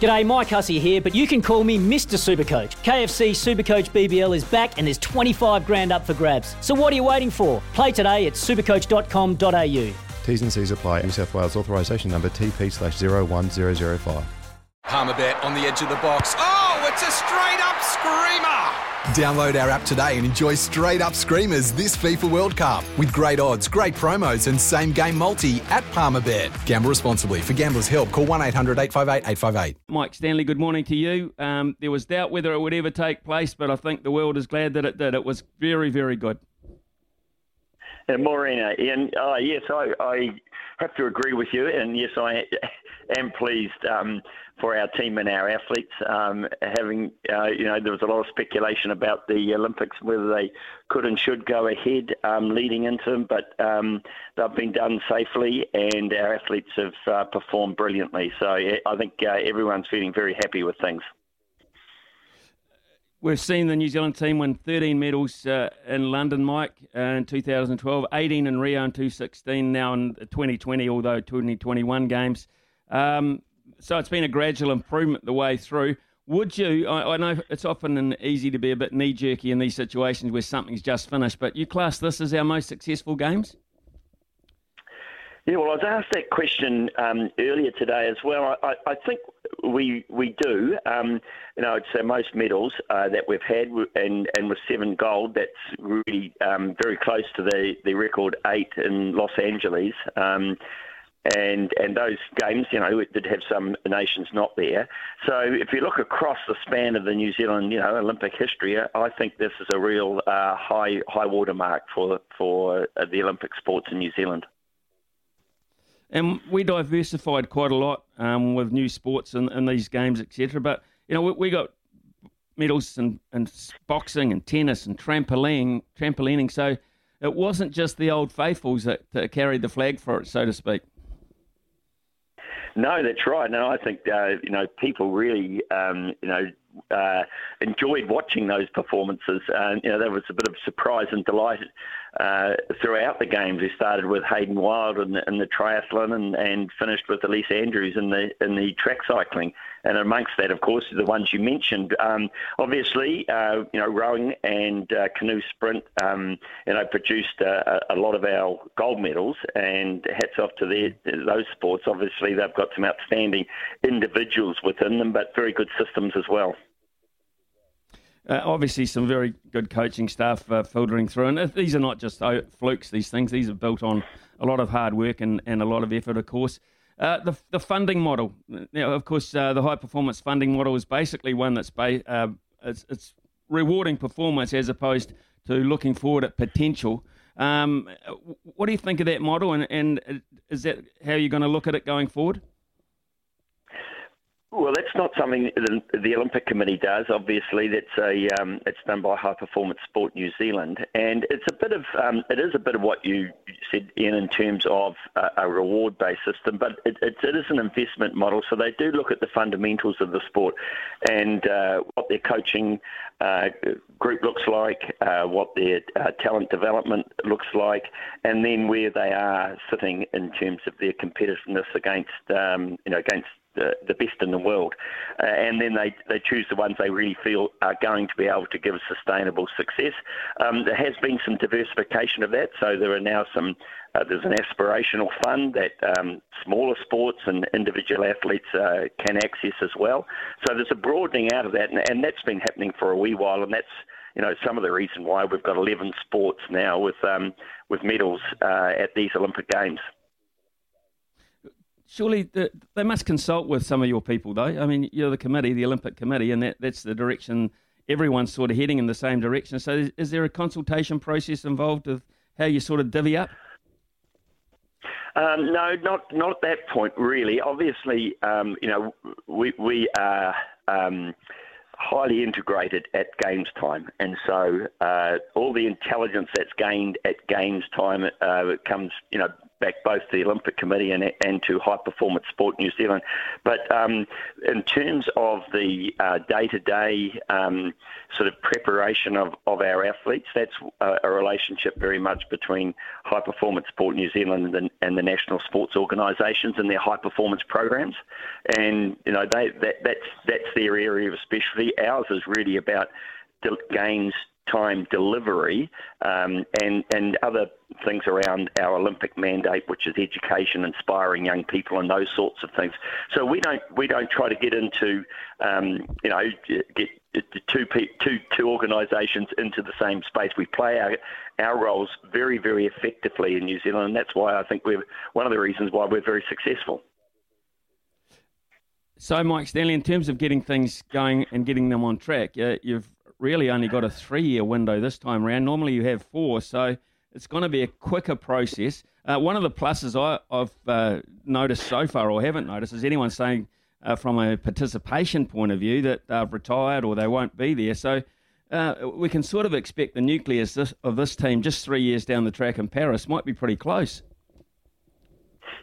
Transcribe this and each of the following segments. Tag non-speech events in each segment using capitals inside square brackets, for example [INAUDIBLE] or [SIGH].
G'day, Mike Hussey here, but you can call me Mr. Supercoach. KFC Supercoach BBL is back and there's 25 grand up for grabs. So what are you waiting for? Play today at supercoach.com.au. T's and C's apply. New South Wales authorisation number TP slash 01005. Palmerbet on the edge of the box. Oh, it's a straight up screamer! Download our app today and enjoy straight up screamers this FIFA World Cup with great odds, great promos, and same game multi at Palmerbet. Gamble responsibly. For gamblers' help, call 1 800 858 858. Mike Stanley, good morning to you. Um, there was doubt whether it would ever take place, but I think the world is glad that it did. It was very, very good. Uh, Maureen, Ian, uh, yes, I, I have to agree with you, and yes, I am pleased um, for our team and our athletes. Um, having, uh, you know, there was a lot of speculation about the Olympics, whether they could and should go ahead um, leading into them, but um, they've been done safely, and our athletes have uh, performed brilliantly. So I think uh, everyone's feeling very happy with things. We've seen the New Zealand team win 13 medals uh, in London, Mike, uh, in 2012, 18 in Rio in 2016, now in 2020, although 2021 games. Um, so it's been a gradual improvement the way through. Would you? I, I know it's often easy to be a bit knee jerky in these situations where something's just finished, but you class this as our most successful games? Yeah, well, I was asked that question um, earlier today as well. I, I, think we we do. Um, you know, it's uh, most medals uh, that we've had, and and with seven gold, that's really um, very close to the the record eight in Los Angeles. Um, and and those games, you know, did have some nations not there. So if you look across the span of the New Zealand, you know, Olympic history, I think this is a real uh, high high watermark for for uh, the Olympic sports in New Zealand. And we diversified quite a lot um, with new sports and, and these games, etc. But you know, we, we got medals in, in boxing and tennis and trampoline, trampolining. So it wasn't just the old faithfuls that, that carried the flag for it, so to speak. No, that's right. No, I think uh, you know people really um, you know uh, enjoyed watching those performances. And you know, there was a bit of surprise and delight uh, throughout the games. We started with Hayden Wilde in the, in the triathlon and, and finished with Ellesse Andrews in the in the track cycling. And amongst that, of course, the ones you mentioned. Um, obviously, uh, you know, rowing and uh, canoe sprint, um, you know, produced a, a, lot of our gold medals. And hats off to their, those sports. Obviously, they've got some outstanding individuals within them, but very good systems as well. Uh, obviously, some very good coaching staff uh, filtering through. And these are not just uh, flukes, these things. These are built on a lot of hard work and, and a lot of effort, of course. Uh, the, the funding model, now, of course, uh, the high performance funding model is basically one that's ba- uh, it's, it's, rewarding performance as opposed to looking forward at potential. Um, what do you think of that model, and, and is that how you're going to look at it going forward? Well, that's not something the Olympic Committee does. Obviously, that's a um, it's done by High Performance Sport New Zealand, and it's a bit of um, it is a bit of what you said, Ian, in terms of a, a reward-based system, but it, it, it is an investment model. So they do look at the fundamentals of the sport and uh, what their coaching uh, group looks like, uh, what their uh, talent development looks like, and then where they are sitting in terms of their competitiveness against um, you know against the, the best in the world. Uh, and then they, they choose the ones they really feel are going to be able to give sustainable success. Um, there has been some diversification of that, so there are now some. Uh, there's an aspirational fund that um, smaller sports and individual athletes uh, can access as well. So there's a broadening out of that, and, and that's been happening for a wee while, and that's you know some of the reason why we've got 11 sports now with um, with medals uh, at these Olympic Games surely the, they must consult with some of your people, though. I mean, you're the committee, the Olympic committee, and that, that's the direction everyone's sort of heading in the same direction. So, is, is there a consultation process involved of how you sort of divvy up? Um, no, not not at that point really. Obviously, um, you know, we we are. Um, highly integrated at games time, and so uh, all the intelligence that's gained at games time uh, comes, you know, back both the Olympic Committee and, and to High Performance Sport New Zealand. But um, in terms of the day to day sort of preparation of, of our athletes, that's a, a, relationship very much between High Performance Sport New Zealand and the, and the national sports organisations and their high performance programs. And, you know, they, that, that's, that's their area of specialty. Ours is really about the gains time delivery um, and and other things around our Olympic mandate, which is education, inspiring young people, and those sorts of things. So we don't we don't try to get into um, you know get two two two organisations into the same space. We play our our roles very very effectively in New Zealand, and that's why I think we're one of the reasons why we're very successful. So, Mike Stanley, in terms of getting things going and getting them on track, uh, you've really only got a three year window this time around. Normally you have four, so it's going to be a quicker process. Uh, one of the pluses I, have uh, noticed so far, or haven't noticed, is anyone saying uh, from a participation point of view that they've retired or they won't be there. So uh, we can sort of expect the nucleus of this team just three years down the track in Paris might be pretty close.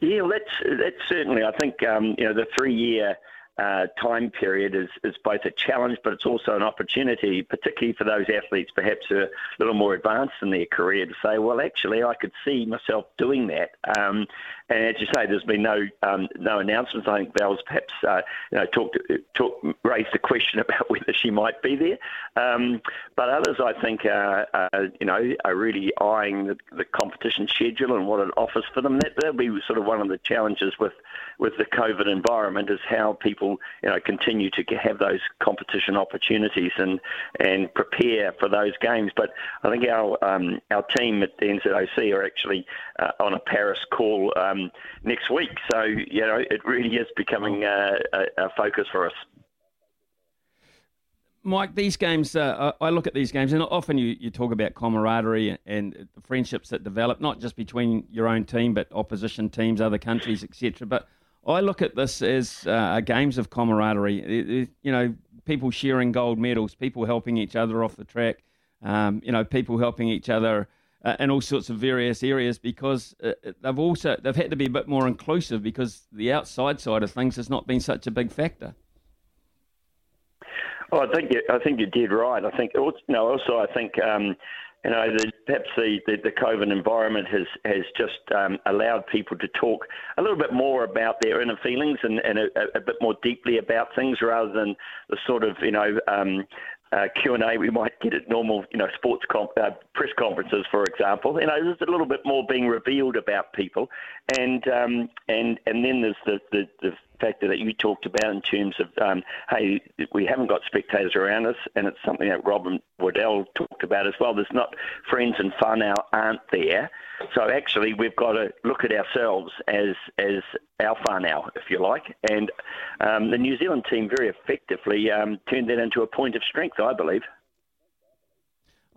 Yeah, well, that's that's certainly. I think um, you know the three year uh, time period is, is both a challenge, but it's also an opportunity, particularly for those athletes perhaps who are a little more advanced in their career, to say, well, actually, I could see myself doing that. Um, and as you say, there's been no um, no announcements. I think Val's perhaps uh, you know talked talk, raised the question [LAUGHS] about whether she might be there. Um, but others, I think, are, are, you know are really eyeing the, the, competition schedule and what it offers for them. That will be sort of one of the challenges with with the COVID environment is how people you know continue to have those competition opportunities and and prepare for those games. But I think our um, our team at the NZOC are actually uh, on a Paris call. Um, next week. So, you know, it really is becoming a, a, a focus for us. Mike, these games, uh, I look at these games, and often you, you talk about camaraderie and the friendships that develop, not just between your own team, but opposition teams, other countries, etc. But I look at this as uh, games of camaraderie. It, it, you know, people sharing gold medals, people helping each other off the track, um, you know, people helping each other uh, in all sorts of various areas because uh, they've also they've had to be a bit more inclusive because the outside side of things has not been such a big factor. Well, I think you, I think you did right. I think also, you know, also I think um, you know the, perhaps the, the, the, COVID environment has has just um, allowed people to talk a little bit more about their inner feelings and, and a, a, bit more deeply about things rather than the sort of you know um, uh, Q&A we might get at normal, you know, sports uh, press conferences, for example. You know, there's a little bit more being revealed about people, and um, and and then there's the, the, the factor that you talked about in terms of, um, hey, we haven't got spectators around us, and it's something that Robin Waddell talked about as well. There's not friends and whānau aren't there, so actually we've got to look at ourselves as as our now if you like, and um, the New Zealand team very effectively um, turned that into a point of strength, I believe.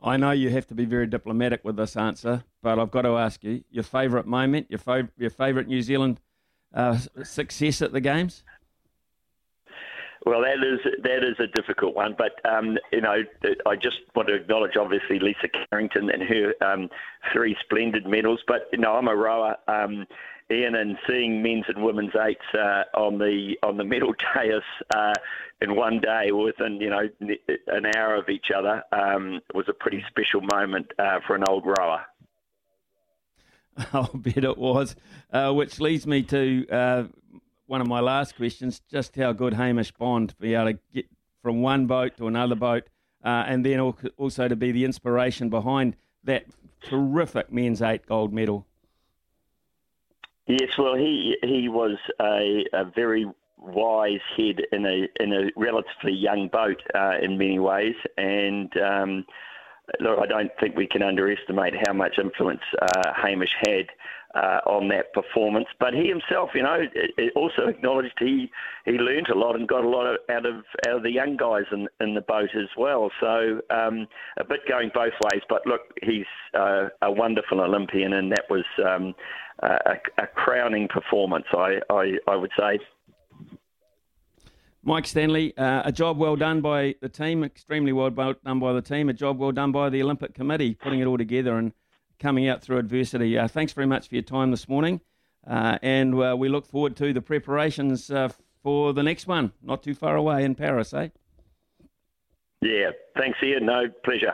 I know you have to be very diplomatic with this answer, but I've got to ask you your favourite moment, your, fav- your favourite New Zealand uh, success at the games? Well, that is that is a difficult one, but um, you know, I just want to acknowledge obviously Lisa Carrington and her um, three splendid medals. But you know, I'm a rower, um, Ian, and seeing men's and women's eights uh, on the on the medal [LAUGHS] dais uh, in one day within you know an hour of each other um, was a pretty special moment uh, for an old rower. [LAUGHS] I'll bet it was. Uh, which leads me to uh, one of my last questions: just how good Hamish Bond to be able to get from one boat to another boat, uh, and then also to be the inspiration behind that terrific men's eight gold medal. Yes, well, he he was a, a very wise head in a in a relatively young boat uh, in many ways, and. Um, look, I don't think we can underestimate how much influence uh, Hamish had uh, on that performance. But he himself, you know, also acknowledged he he learnt a lot and got a lot of, out of out of the young guys in in the boat as well. So um, a bit going both ways. But look, he's uh, a wonderful Olympian, and that was. Um, a, a crowning performance. I, I, I would say. Mike Stanley, uh, a job well done by the team, extremely well done by the team, a job well done by the Olympic Committee, putting it all together and coming out through adversity. Uh, thanks very much for your time this morning, uh, and uh, we look forward to the preparations uh, for the next one, not too far away in Paris, eh? Yeah, thanks, Ian. No, pleasure.